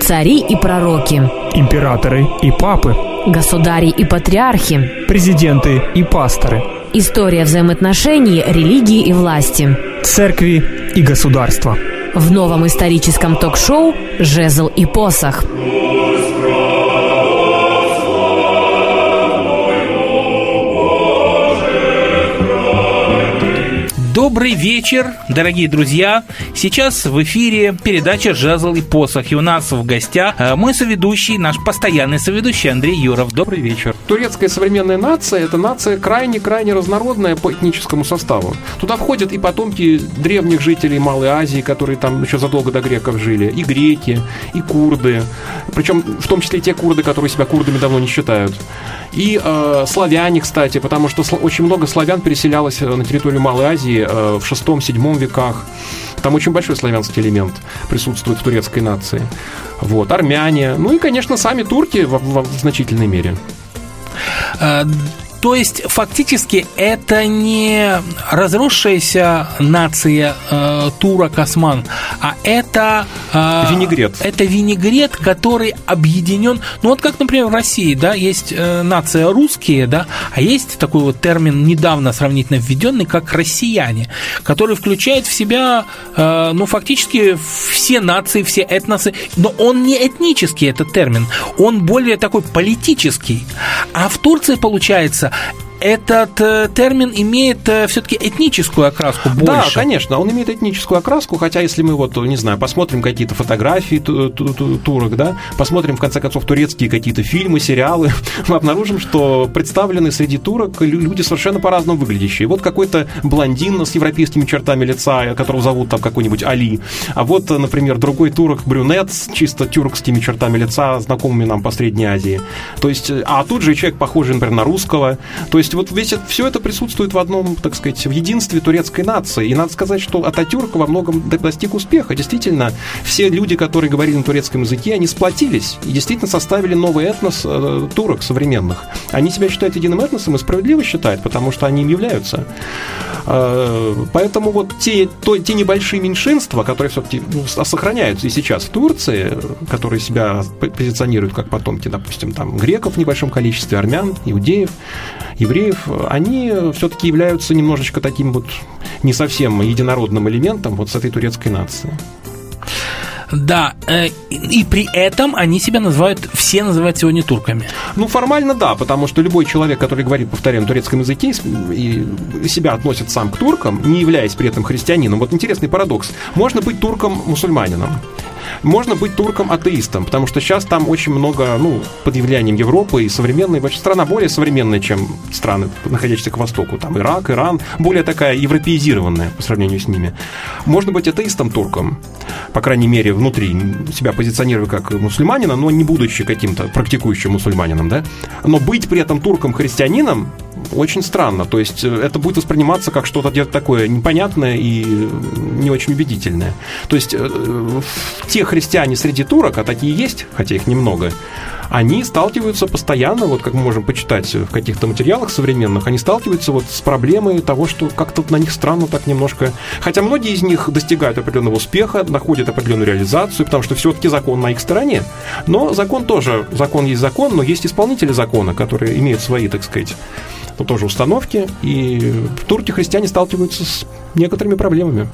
Цари и пророки, императоры и папы, государи и патриархи, президенты и пасторы, история взаимоотношений религии и власти, церкви и государства. В новом историческом ток-шоу «Жезл и посох». Добрый вечер, дорогие друзья. Сейчас в эфире передача «Жезл и посох». И у нас в гостях э, мой соведущий, наш постоянный соведущий Андрей Юров. Добрый вечер. Турецкая современная нация – это нация крайне-крайне разнородная по этническому составу. Туда входят и потомки древних жителей Малой Азии, которые там еще задолго до греков жили, и греки, и курды. Причем в том числе и те курды, которые себя курдами давно не считают. И э, славяне, кстати, потому что очень много славян переселялось э, на территорию Малой Азии Э, в шестом-седьмом веках. Там очень большой славянский элемент присутствует в турецкой нации. Вот, армяне, ну и, конечно, сами турки в, в, в значительной мере. Э, то есть, фактически, это не разросшаяся нация э, турок осман, а это... Э, винегрет. Это винегрет, который объединен... Ну, вот как, например, в России, да, есть э, нация русские, да, а есть такой вот термин, недавно сравнительно введенный, как россияне, который включает в себя, э, ну, фактически все нации, все этносы, но он не этнический, этот термин, он более такой политический. А в Турции, получается, этот э, термин имеет э, все-таки этническую окраску больше. Да, конечно, он имеет этническую окраску, хотя если мы вот, не знаю, посмотрим какие-то фотографии турок, да, посмотрим, в конце концов, турецкие какие-то фильмы, сериалы, мы обнаружим, что представлены среди турок люди совершенно по-разному выглядящие. Вот какой-то блондин с европейскими чертами лица, которого зовут там какой-нибудь Али, а вот, например, другой турок брюнет с чисто тюркскими чертами лица, знакомыми нам по Средней Азии. То есть, а тут же человек похожий, например, на русского. То есть вот весь, все это присутствует в одном, так сказать, в единстве турецкой нации. И надо сказать, что Ататюрк во многом достиг успеха. Действительно, все люди, которые говорили на турецком языке, они сплотились и действительно составили новый этнос э, турок современных. Они себя считают единым этносом и справедливо считают, потому что они им являются. Э, поэтому вот те, то, те небольшие меньшинства, которые все-таки ну, сохраняются и сейчас в Турции, которые себя позиционируют как потомки, допустим, там греков в небольшом количестве, армян, иудеев, евреев, они все-таки являются немножечко таким вот не совсем единородным элементом вот с этой турецкой нации. Да, э, и при этом они себя называют, все называют сегодня турками. Ну, формально да, потому что любой человек, который говорит, повторяем, на турецком языке и себя относит сам к туркам, не являясь при этом христианином. Вот интересный парадокс. Можно быть турком-мусульманином. Можно быть турком-атеистом, потому что сейчас там очень много, ну, под влиянием Европы и современной, вообще страна более современная, чем страны, находящиеся к востоку, там Ирак, Иран, более такая европеизированная по сравнению с ними. Можно быть атеистом-турком, по крайней мере, внутри себя позиционируя как мусульманина, но не будучи каким-то практикующим мусульманином, да, но быть при этом турком-христианином очень странно. То есть э, это будет восприниматься как что-то такое непонятное и не очень убедительное. То есть э, те христиане среди турок, а такие есть, хотя их немного, они сталкиваются постоянно, вот как мы можем почитать в каких-то материалах современных, они сталкиваются вот с проблемой того, что как-то на них странно так немножко... Хотя многие из них достигают определенного успеха, находят определенную реализацию, потому что все-таки закон на их стороне. Но закон тоже, закон есть закон, но есть исполнители закона, которые имеют свои, так сказать, ну, тоже установки, и в Турке христиане сталкиваются с некоторыми проблемами.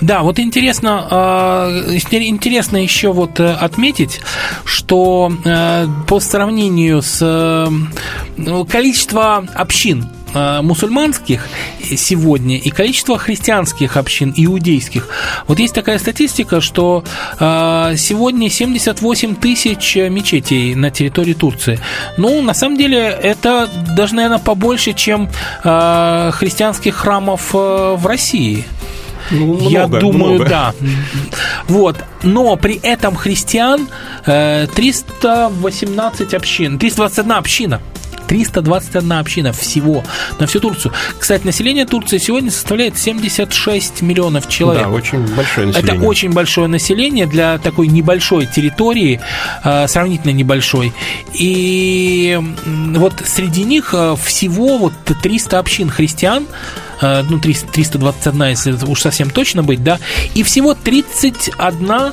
Да, вот интересно, э, интересно еще вот э, отметить, что э, по сравнению с ну, количество общин мусульманских сегодня и количество христианских общин, иудейских. Вот есть такая статистика, что сегодня 78 тысяч мечетей на территории Турции. Ну, на самом деле, это даже, наверное, побольше, чем христианских храмов в России. Ну, много, Я думаю, много. да. Вот. Но при этом христиан 318 э, общин, 321 община. 321 община всего на всю Турцию. Кстати, население Турции сегодня составляет 76 миллионов человек. Да, очень большое население. Это очень большое население для такой небольшой территории, э, сравнительно небольшой. И вот среди них э, всего вот 300 общин христиан, э, ну, 321, если уж совсем точно быть, да, и всего 31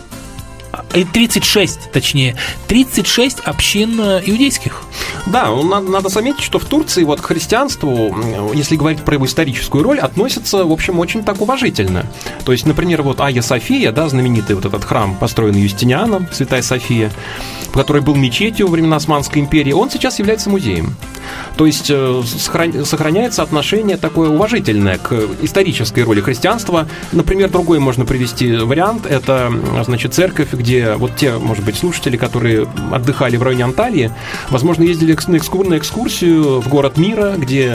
36, точнее, 36 общин иудейских. Да, ну, надо, надо заметить, что в Турции вот к христианству, если говорить про его историческую роль, относятся, в общем, очень так уважительно. То есть, например, вот Айя София, да, знаменитый вот этот храм, построенный Юстинианом, Святая София, который был мечетью во времена Османской империи, он сейчас является музеем. То есть э, сохраняется отношение такое уважительное к исторической роли христианства. Например, другой можно привести вариант. Это, значит, церковь, где вот те, может быть, слушатели, которые отдыхали в районе Анталии, возможно, ездили на экскурсию в город мира, где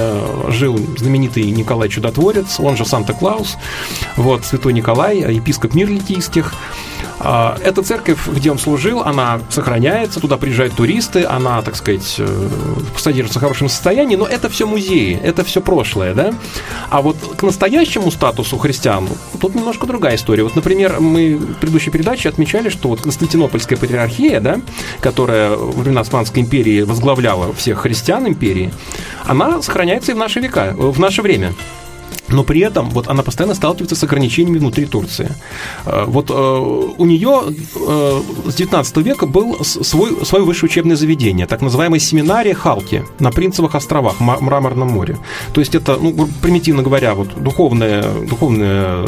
жил знаменитый Николай Чудотворец, он же Санта-Клаус, вот, святой Николай, епископ мир литийских. А, эта церковь, где он служил, она сохраняется, туда приезжают туристы, она, так сказать, э, содержится в хорошем состоянии, но это все музеи, это все прошлое, да? А вот к настоящему статусу христиан тут немножко другая история. Вот, например, мы в предыдущей передаче отмечали, что вот Константинопольская патриархия, да, которая во времена Османской империи возглавляла всех христиан империи, она сохраняется и в наши века, в наше время но при этом вот она постоянно сталкивается с ограничениями внутри Турции. Э, вот э, у нее э, с 19 века был свой, свое высшее учебное заведение, так называемая семинария Халки на Принцевых островах, Мраморном море. То есть это, ну, примитивно говоря, вот духовное, духовное,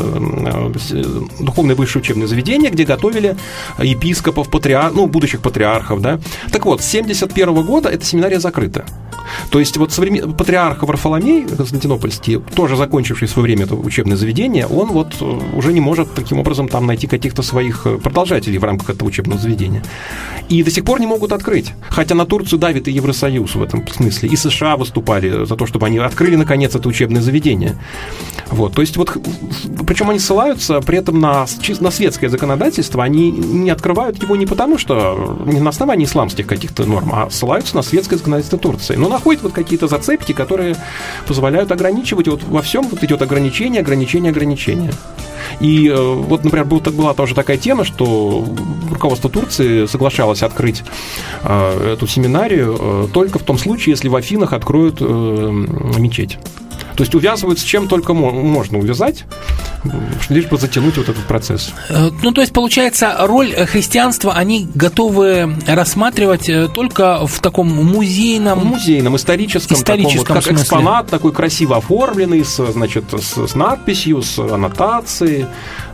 духовное высшее учебное заведение, где готовили епископов, патриар... ну, будущих патриархов, да. Так вот, с 71 года эта семинария закрыта. То есть вот современ... патриарх Варфоломей Константинопольский, тоже закончивший в свое время это учебное заведение, он вот э, уже не может таким образом там найти каких-то своих э, продолжателей в рамках этого учебного заведения. И до сих пор не могут открыть. Хотя на Турцию давит и Евросоюз в этом смысле. И США выступали за то, чтобы они открыли наконец это учебное заведение. Вот, то есть вот, причем они ссылаются при этом на, на светское законодательство, они не открывают его не потому, что не на основании исламских каких-то норм, а ссылаются на светское законодательство Турции. Но находят вот какие-то зацепки, которые позволяют ограничивать, вот во всем вот идет ограничение, ограничение, ограничение. И э, вот, например, была тоже такая тема, что руководство Турции соглашалось открыть э, эту семинарию э, только в том случае, если в Афинах откроют мечеть. То есть увязывают с чем только можно увязать, лишь бы затянуть вот этот процесс. Э, ну, то есть, получается, роль христианства они готовы рассматривать э, только в таком музейном... В музейном, историческом, историческом таком, вот, как смысле. экспонат, такой красиво оформленный, с, значит, с, с надписью, с аннотацией.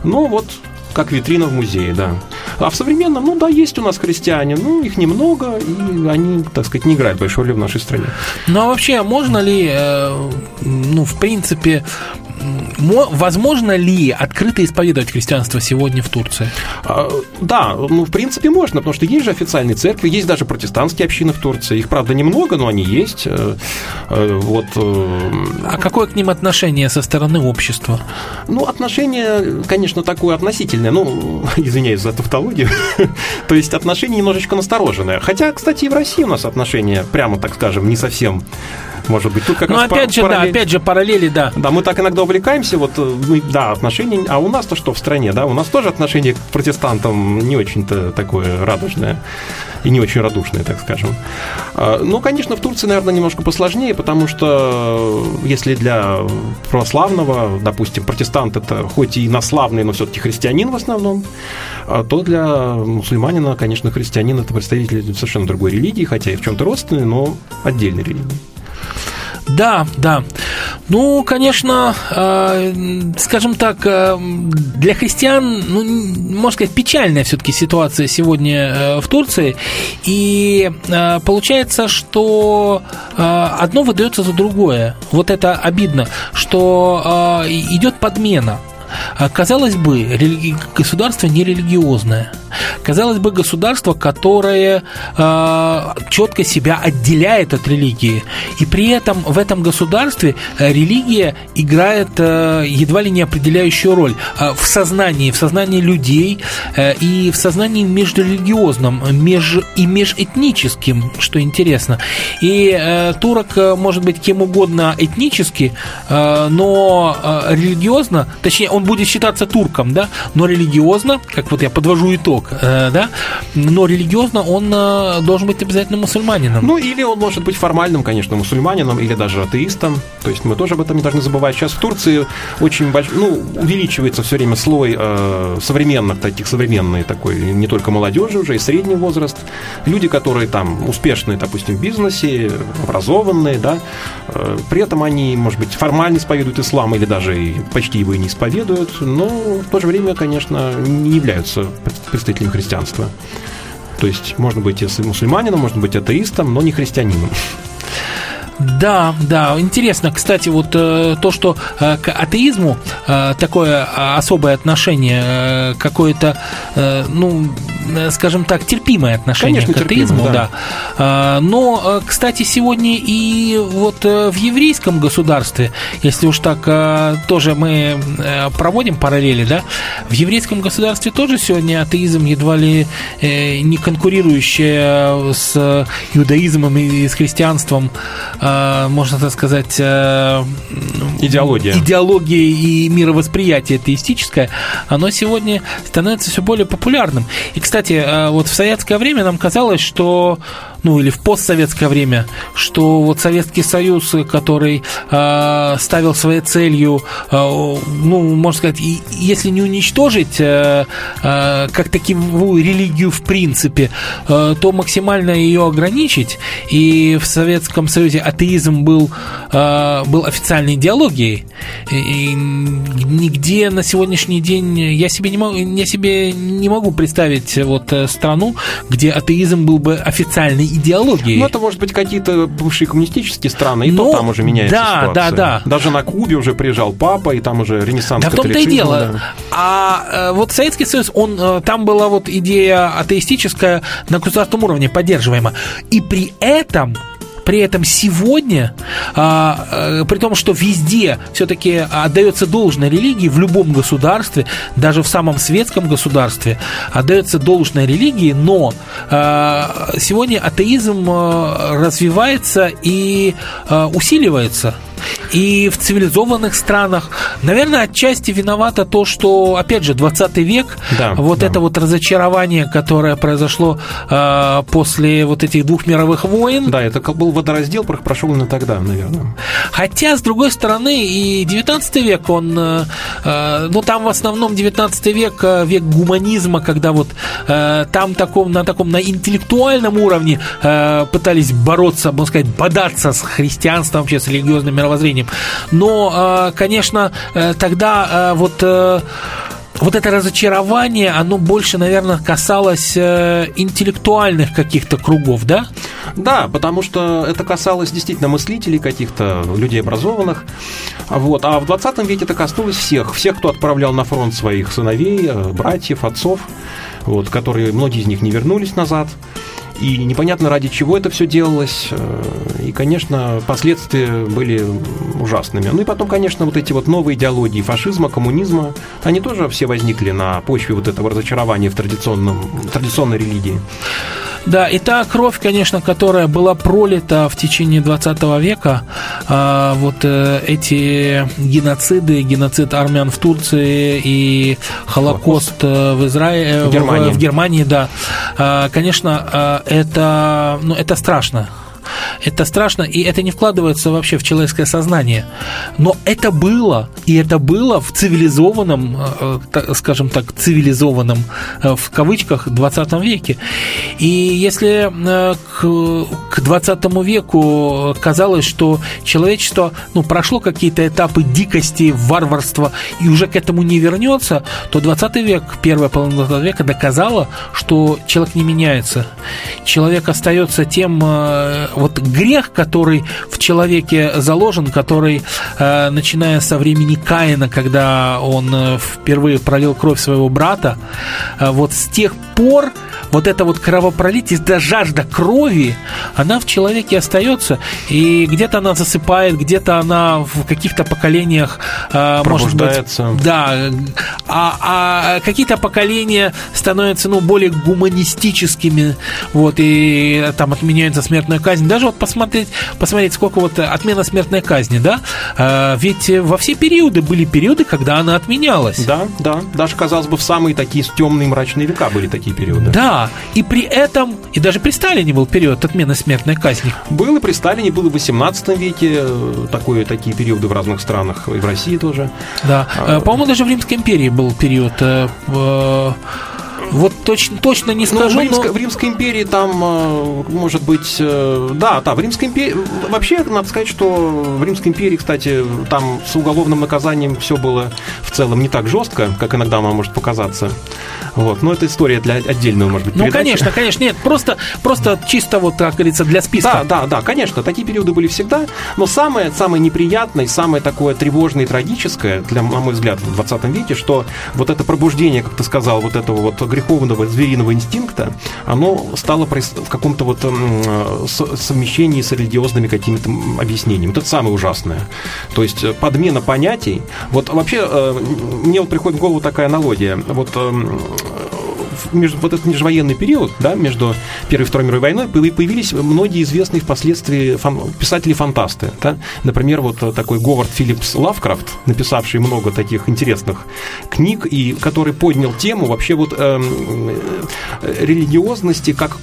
Ну, вот как витрина в музее, да. А в современном, ну да, есть у нас христиане, ну их немного, и они, так сказать, не играют большой роли в нашей стране. Ну а вообще, можно ли, э, ну, в принципе, возможно ли открыто исповедовать христианство сегодня в Турции? А, да, ну, в принципе, можно, потому что есть же официальные церкви, есть даже протестантские общины в Турции. Их, правда, немного, но они есть. Э, э, вот. Э, а какое к ним отношение со стороны общества? Ну, отношение, конечно, такое относительное. Ну, извиняюсь за тавтологию. То есть отношение немножечко настороженное. Хотя, кстати, и в России у нас отношения, прямо так скажем, не совсем может быть. Тут как ну, раз опять же, параллель... да, опять же, параллели, да. Да, мы так иногда увлекаемся, вот, э, мы, да, отношения, а у нас-то что в стране, да, у нас тоже отношение к протестантам не очень-то такое радужное и не очень радушное, так скажем. А, ну, конечно, в Турции, наверное, немножко посложнее, потому что э, если для православного, допустим, протестант это хоть и наславный, но все-таки христианин в основном, а, то для мусульманина, конечно, христианин это представитель совершенно другой религии, хотя и в чем-то родственной, но отдельной религии. Да, да. Ну, конечно, э, скажем так, э, для христиан, ну, можно сказать, печальная все-таки ситуация сегодня э, в Турции. И э, получается, что э, одно выдается за другое. Вот это обидно, что э, идет подмена А, казалось бы, религи... государство нерелигиозное. Казалось бы, государство, которое э, четко себя отделяет от религии. И при этом в этом государстве э, религия играет э, едва ли не определяющую роль э, в сознании, в сознании людей э, и в сознании межрелигиозном, меж, и межэтническим, что интересно. И э, турок э, может быть кем угодно этнически, э, но э, религиозно, точнее, он будет считаться турком, да, но религиозно, как вот я подвожу итог, э, да, но религиозно он э, должен быть обязательно мусульманином. Ну, или он может быть формальным, конечно, мусульманином, или даже атеистом. То есть мы тоже об этом не должны забывать. Сейчас в Турции очень большой, ну, увеличивается все время слой э, современных, таких современный такой, не только молодежи уже, и средний возраст. Люди, которые там успешные, допустим, в бизнесе, образованные, да, э, при этом они, может быть, формально исповедуют ислам или даже почти его и не исповедуют, но в то же время, конечно, не являются представителями христианства. То есть можно быть если мусульманином, можно быть атеистом, но не христианином. Да, да, интересно, кстати, вот э, то, что э, к атеизму э, такое э, особое отношение, э, какое-то, э, ну, скажем так, терпимое отношение Конечно, к атеизму, терпимое, да. Э, но, э, кстати, сегодня и вот э, в еврейском государстве, если уж так э, тоже мы э, проводим параллели, да, в еврейском государстве тоже сегодня атеизм едва ли э, не конкурирующий с иудаизмом и с христианством э, можно так сказать, э, Идеология. идеология и мировосприятие атеистическое, оно сегодня становится все более популярным. И, кстати, э, вот в советское время нам казалось, что ну или в постсоветское время, что вот Советский Союз, который э, ставил своей целью, э, ну, можно сказать, если не уничтожить э, э, как таковую религию в принципе, э, то максимально ее ограничить. И в Советском Союзе атеизм был, э, был официальной идеологией. И нигде на сегодняшний день я себе не могу, я себе не могу представить вот э, страну, где атеизм был бы официальной идеологией. Ну, это, может быть, какие-то бывшие коммунистические страны, и Ну, то там уже меняется да, ситуация. да, да. Даже на Кубе уже приезжал папа, и там уже ренессанс Да в том-то и дело. да. А э, вот Советский Союз, он, э, там была вот идея атеистическая на государственном уровне поддерживаема. И при этом при этом сегодня, а, э, при том, что везде все-таки отдается должное религии, в любом государстве, даже в самом светском государстве, отдается должное религии, но а, сегодня атеизм э, развивается и усиливается. И в цивилизованных странах, наверное, отчасти виновато то, что, опять же, 20 век, Да, вот да. это вот разочарование, которое произошло э, после вот этих двух мировых войн, Да, это был водораздел, про- прошел именно тогда, наверное. Хотя, с другой стороны, и 19 век, он, э, э, ну, там в основном 19 век, э, век гуманизма, когда вот э, там таком, на таком, на интеллектуальном уровне э, пытались бороться, можно сказать, бодаться с христианством, вообще с религиозным мировоззрением. Но, э, конечно, э, тогда э, вот... вот это разочарование, оно больше, наверное, касалось интеллектуальных каких-то кругов, да? Да, потому что это касалось действительно мыслителей каких-то, людей образованных. Вот. А в 20 веке это коснулось всех. Всех, кто отправлял на фронт своих сыновей, братьев, отцов, вот, которые, многие из них не вернулись назад. И непонятно ради чего это все делалось. э, И, конечно, последствия были ужасными. Ну и потом, конечно, вот эти вот новые идеологии фашизма, коммунизма, они тоже все возникли на почве вот этого разочарования в традиционном, традиционной религии. Да, и та кровь, конечно, которая была пролита в течение 20 века, а, вот э, эти геноциды, геноцид армян в Турции и Холокост э, в Израиле, В Германии. в, Германии, да, А, конечно, а, это, ну, это страшно. Это страшно, и это не вкладывается вообще в человеческое сознание. Но это было, и это было в цивилизованном, э, та- скажем так, цивилизованном, э, в кавычках, 20 веке. И если э, к, к 20 веку казалось, что человечество ну, прошло какие-то этапы дикости, варварства, и уже к этому не вернется, то 20 век, первая половина 20 века доказала, что человек не меняется. Человек остается тем, э, вот грех, который в человеке заложен, который, э, начиная со времени Каина, когда он э, впервые пролил кровь своего брата, э, вот с тех пор вот это вот кровопролитие, да жажда крови, она в человеке остается, и где-то она засыпает, где-то она в каких-то поколениях э, может быть, да, а, а какие-то поколения становятся ну более гуманистическими, вот и там отменяется смертная казнь. Даже вот посмотреть, посмотреть, сколько вот отмена смертной казни, да, э, ведь во все периоды были периоды, когда она отменялась. Да, да, даже казалось бы в самые такие темные мрачные века были такие периоды. Да, и при этом, и даже при Сталине был период отмены смертной казни. Был и при Сталине, был и в 18 веке э, такое, такие периоды в разных странах, и в России тоже. Да, а, э, по-моему, даже в Римской империи был период э, вот точно, точно не скажу. Ну, в, Римской, но... в Римской империи там, может быть, да, да, в Римской империи, вообще, надо сказать, что в Римской империи, кстати, там с уголовным наказанием все было в целом не так жестко, как иногда нам может показаться. Вот. Но это история для отдельного, может быть, Ну, конечно, конечно. Нет, просто, просто чисто вот, как говорится, для списка. Да, да, да, конечно. Такие периоды были всегда. Но самое, самое неприятное, самое такое тревожное и трагическое, для, на мой взгляд, в 20 веке, что вот это пробуждение, как ты сказал, вот этого вот греховного звериного инстинкта, оно стало в каком-то вот совмещении с религиозными какими-то объяснениями. Это самое ужасное. То есть э, подмена понятий. Вот вообще э, мне вот приходит в голову такая аналогия. Вот эм, между, вот этот межвоенный период, да, между Первой и Второй мировой войной, появились многие известные впоследствии фан, писатели-фантасты. Да? Например, вот такой Говард Филлипс Лавкрафт, написавший много таких интересных книг, и который поднял тему вообще вот э, э, религиозности как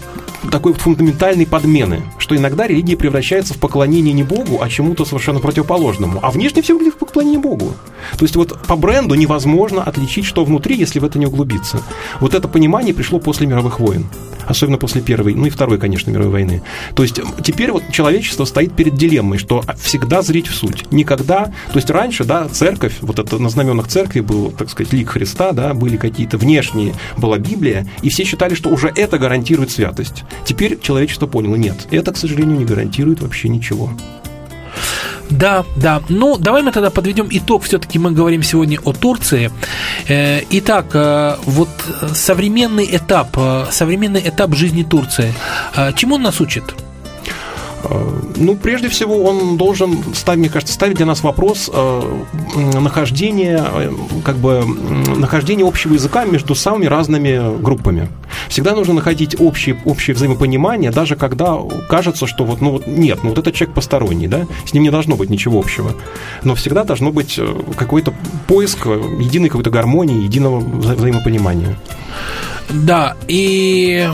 такой фундаментальной подмены, что иногда религия превращается в поклонение не Богу, а чему-то совершенно противоположному. А внешне все выглядит как поклонение Богу. То есть вот по бренду невозможно отличить, что внутри, если в это не углубиться. Вот это понимание пришло после мировых войн. Особенно после Первой, ну и Второй, конечно, мировой войны. То есть теперь вот человечество стоит перед дилеммой, что всегда зрить в суть. Никогда, то есть раньше, да, церковь, вот это на знаменах церкви был, так сказать, лик Христа, да, были какие-то внешние, была Библия, и все считали, что уже это гарантирует святость. Теперь человечество поняло, нет, это, к сожалению, не гарантирует вообще ничего. Да, да. Ну, давай мы тогда подведем итог. Все-таки мы говорим сегодня о Турции. Э, итак, э, вот современный этап, э, современный этап жизни Турции. Чему он нас учит? Э, ну, прежде всего, он должен, мне кажется, ставить для нас вопрос э, нахождения, э, как бы, нахождения общего языка между самыми разными группами. Всегда нужно находить общее, общее взаимопонимание, даже когда кажется, что вот, ну, нет, ну, вот этот человек посторонний, да, с ним не должно быть ничего общего. Но всегда должно быть какой-то поиск единой какой-то гармонии, единого вза взаимопонимания. Да, и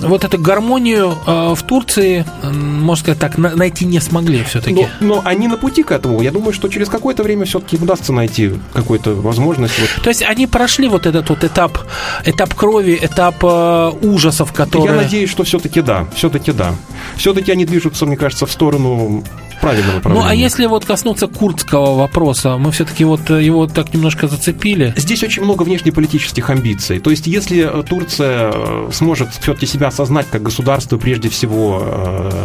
вот эту гармонию э, в Турции, можно сказать так, на, найти не смогли все-таки. Но, но они на пути к этому. Я думаю, что через какое-то время все-таки удастся найти какую-то возможность. Вот. То есть они прошли вот этот вот этап, этап крови, этап э, ужасов, которые... Я надеюсь, что все-таки да, все-таки да. Все-таки они движутся, мне кажется, в сторону правильного направления. Ну, а если вот коснуться курдского вопроса, мы все-таки вот э, его так немножко зацепили. Здесь очень много внешнеполитических амбиций. То есть, если э, Турция э, сможет все-таки себя осознать как государство, прежде всего,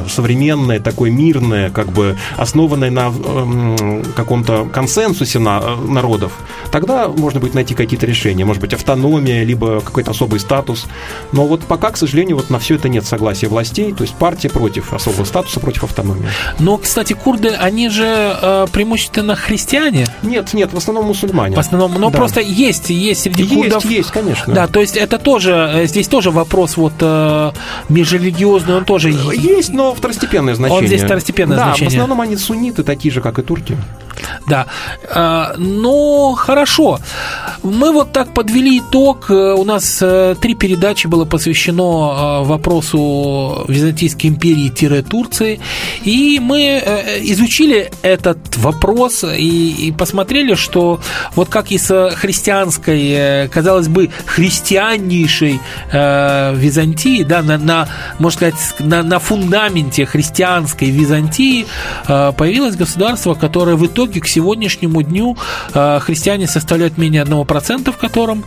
современное, такое мирное, как бы основанное на эм, каком-то консенсусе на, народов, тогда можно будет найти какие-то решения. Может быть, автономия, либо какой-то особый статус. Но вот пока, к сожалению, вот на все это нет согласия властей, то есть партия против особого статуса, против автономии. Но, кстати, кстати, курды, они же э, преимущественно христиане. Нет, нет, в основном мусульмане. В основном, но да. просто есть, есть среди есть, курдов. Есть, конечно. Да, то есть это тоже, э, здесь тоже вопрос вот э, межрелигиозный, он тоже есть, но второстепенное значение. Он здесь второстепенное да, значение. в основном они сунниты, такие же, как и турки. Да. Э, ну, хорошо. Мы вот так подвели итог. Э, у нас э, три передачи было посвящено вопросу Византийской империи-Турции. И мы изучили этот вопрос и посмотрели, что вот как и с христианской, казалось бы, христианнейшей Византии, да, на, на можно сказать, на, на фундаменте христианской Византии появилось государство, которое в итоге к сегодняшнему дню э, христиане составляют менее 1%, в котором,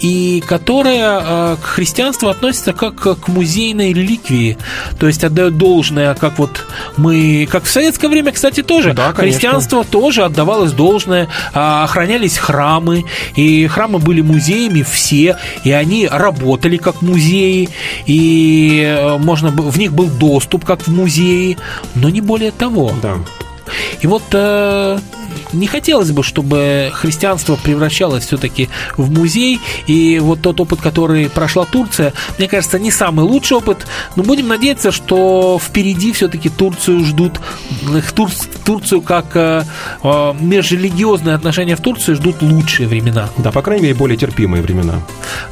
и которая э, к христианству относится как к музейной реликвии, то есть отдает должное, как вот мы, как в советское время, кстати, тоже, Да, конечно. христианство тоже отдавалось должное, а, охранялись храмы, и храмы были музеями все, и они работали как музеи, и э, можно в них был доступ как в музее, но не более того. Да. И вот э, не хотелось бы, чтобы христианство превращалось все-таки в музей. И вот тот опыт, который прошла Турция, мне кажется, не самый лучший опыт. Но будем надеяться, что впереди все-таки Турцию ждут, э, Тур- Турцию как э, э, межрелигиозные отношения в Турции ждут лучшие времена. Да, по крайней мере, более терпимые времена.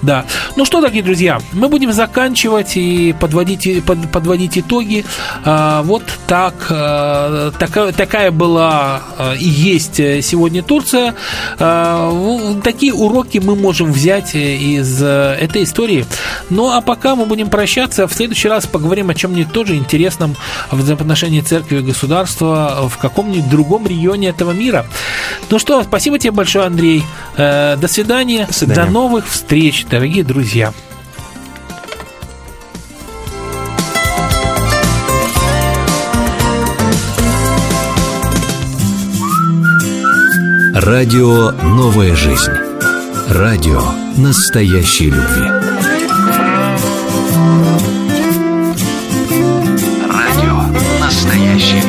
Да. Ну что, дорогие друзья, мы будем заканчивать и подводить, под- подводить итоги. А, вот так, а, такая, такая была а, и есть э, сегодня Турция. В- такие уроки мы можем взять э, из э, этой истории. Ну а пока мы будем прощаться. В следующий раз поговорим о чем-нибудь тоже интересном в взаимоотношении церкви и государства в каком-нибудь другом регионе этого мира. Ну что, спасибо тебе большое, Андрей. Э, До свидания. До свидания. До новых встреч, дорогие друзья. Радио «Новая жизнь». Радио настоящей любви. Радио настоящей